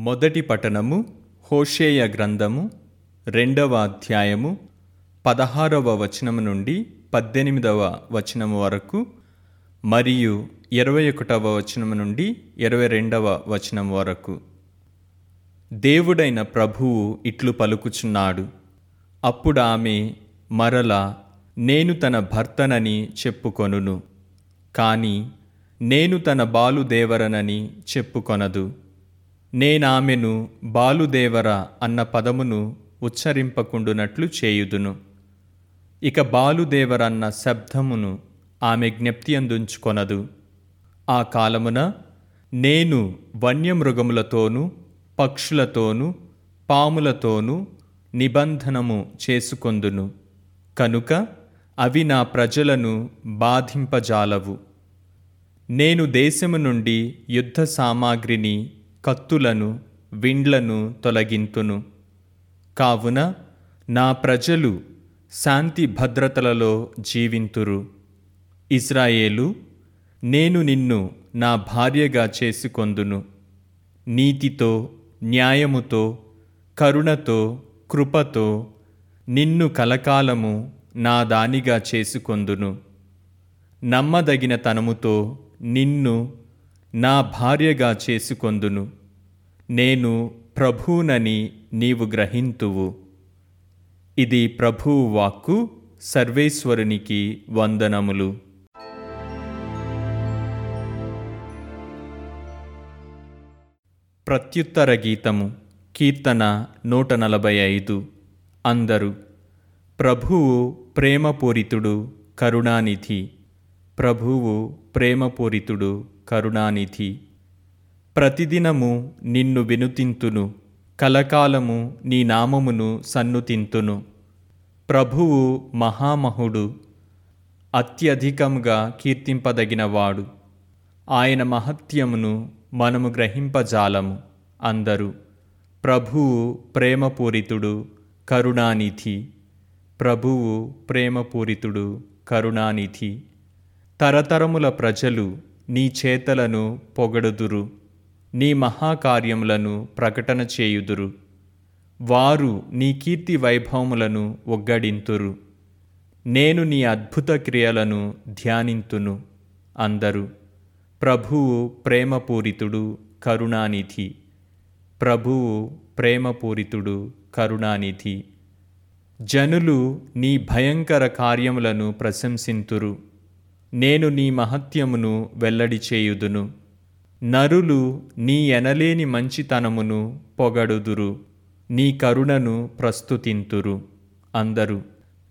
మొదటి పఠనము హోషేయ గ్రంథము రెండవ అధ్యాయము పదహారవ వచనము నుండి పద్దెనిమిదవ వచనము వరకు మరియు ఇరవై ఒకటవ వచనము నుండి ఇరవై రెండవ వచనం వరకు. దేవుడైన ప్రభువు ఇట్లు పలుకుచున్నాడు. అప్పుడు ఆమె మరల నేను తన భర్తనని చెప్పుకొనును కాని నేను తన బాలుదేవరనని చెప్పుకొనదు. నేనామెను బాలుదేవర అన్న పదమును ఉచ్చరింపకుండునట్లు చేయుదును. ఇక బాలుదేవరన్న శబ్దమును ఆమె జ్ఞప్తి అందుంచుకొనదు ఆ కాలమున నేను వన్యమృగములతోనూ పక్షులతోనూ పాములతోనూ నిబంధనము చేసుకొందును. కనుక అవి నా ప్రజలను బాధింపజాలవు. నేను దేశము నుండి యుద్ధ సామాగ్రిని కత్తులను విండ్లను తొలగింతును. కావున నా ప్రజలు శాంతి భద్రతలలో జీవింతురు. ఇజ్రాయేలు నేను నిన్ను నా భార్యగా చేసుకొందును. నీతితో న్యాయముతో కరుణతో కృపతో నిన్ను కలకాలము నా దానిగా చేసుకొందును. నమ్మదగిన తనముతో నిన్ను నా భార్యగా చేసుకొందును. నేను ప్రభునని నీవు గ్రహింతువు. ఇది ప్రభువు వాక్కు సర్వేశ్వరునికి వందనములు. ప్రత్యుత్తర గీతము కీర్తన నూట నలభై ఐదు. అందరు ప్రభువు ప్రేమపూరితుడు కరుణానిధి. ప్రభువు ప్రేమపూరితుడు కరుణానిధి. ప్రతిదినము నిన్ను వినుతింతును కలకాలము నీ నామమును సన్నుతింతును. ప్రభువు మహామహుడు అత్యధికముగా కీర్తింపదగినవాడు. ఆయన మహత్యమును మనము గ్రహింపజాలము అందరూ. ప్రభువు ప్రేమపూరితుడు కరుణానిధి. ప్రభువు ప్రేమపూరితుడు కరుణానిధి. తరతరముల ప్రజలు నీ చేతలను పొగడుదురు. నీ మహాకార్యములను ప్రకటన చేయుదురు. వారు నీ కీర్తి వైభవములను ఒగ్గడింతురు. నేను నీ అద్భుత క్రియలను ధ్యానింతును అందరు. ప్రభువు ప్రేమపూరితుడు కరుణానిధి. ప్రభువు ప్రేమపూరితుడు కరుణానిధి. జనులు నీ భయంకర కార్యములను ప్రశంసింతురు. నేను నీ మహత్యమును వెల్లడి చేయుదును. నరులు నీ ఎనలేని మంచితనమును పొగడుదురు. నీ కరుణను ప్రస్తుతింతురు. అందరు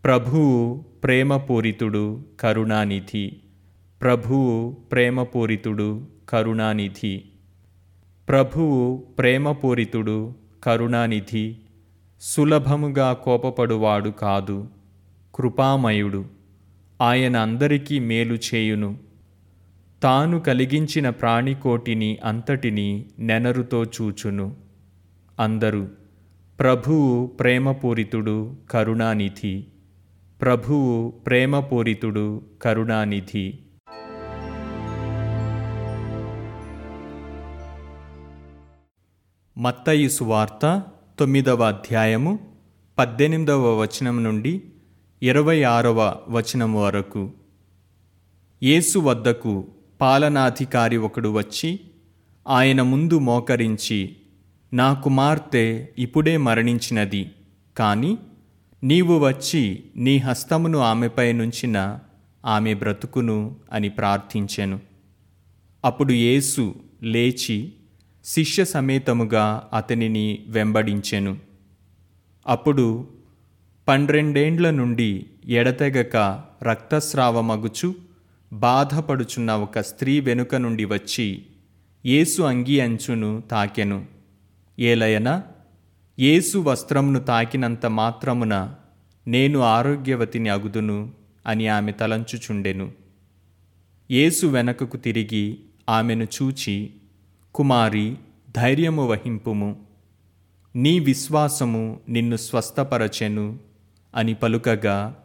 ప్రభువు ప్రేమపూరితుడు కరుణానిధి. ప్రభువు ప్రేమపూరితుడు కరుణానిధి. ప్రభువు ప్రేమపూరితుడు కరుణానిధి. సులభముగా కోపపడువాడు కాదు. కృపామయుడు. ఆయన అందరికీ మేలు చేయును. తాను కలిగించిన ప్రాణికోటిని అంతటిని నెనరుతో చూచును. అందరూ ప్రభువు ప్రేమపూరితుడు కరుణానిధి. ప్రభువు ప్రేమపూరితుడు కరుణానిధి. మత్తయి సువార్త తొమ్మిదవ అధ్యాయము పద్దెనిమిదవ వచనం నుండి ఇరవై ఆరవ వచనం వరకు యేసు వద్దకు పాలనాధికారి ఒకడు వచ్చి ఆయన ముందు మోకరించి నా కుమార్తె ఇప్పుడే మరణించినది కానీ నీవు వచ్చి నీ హస్తమును ఆమెపై నుంచిన ఆమె బ్రతుకును అని ప్రార్థించెను. అప్పుడు యేసు లేచి శిష్య సమేతముగా అతనిని వెంబడించెను. అప్పుడు పన్నెండేండ్ల నుండి ఎడతెగక రక్తస్రావమగుచు బాధపడుచున్న ఒక స్త్రీ వెనుక నుండి వచ్చి యేసు అంగి అంచును తాకెను. ఏలయన యేసు వస్త్రమును తాకినంత మాత్రమున నేను ఆరోగ్యవతిని అగుదును అని ఆమె తలంచుచుండెను. యేసు వెనకకు తిరిగి ఆమెను చూచి కుమారి ధైర్యము వహింపుము. నీ విశ్వాసము నిన్ను స్వస్థపరచెను. అని పలుకగా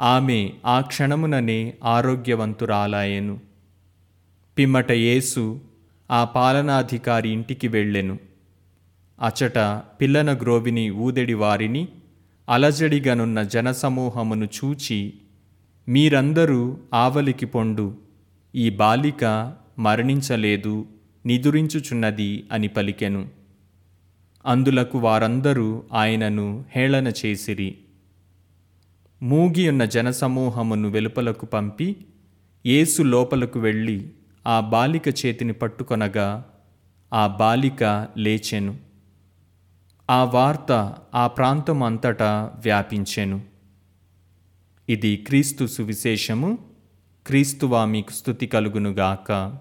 ఆమె ఆ క్షణముననే ఆరోగ్యవంతురాలాయెను. పిమ్మట యేసు ఆ పాలనాధికారి ఇంటికి వెళ్ళెను. అచట పిల్లన గ్రోవిని ఊదెడి వారిని అలజడిగనున్న జనసమూహమును చూచి మీరందరూ ఆవలికి పొండు. ఈ బాలిక మరణించలేదు నిదురించుచున్నది అని పలికెను. అందులకు వారందరూ ఆయనను హేళన చేసిరి. మూగియున్న జనసమూహమును వెలుపలకు పంపి యేసు లోపలకు వెళ్ళి ఆ బాలిక చేతిని పట్టుకొనగా ఆ బాలిక లేచెను. ఆ వార్త ఆ ప్రాంతం అంతటా వ్యాపించెను. ఇది క్రీస్తు సువిశేషము. క్రీస్తువా మీకు స్థుతి కలుగునుగాక.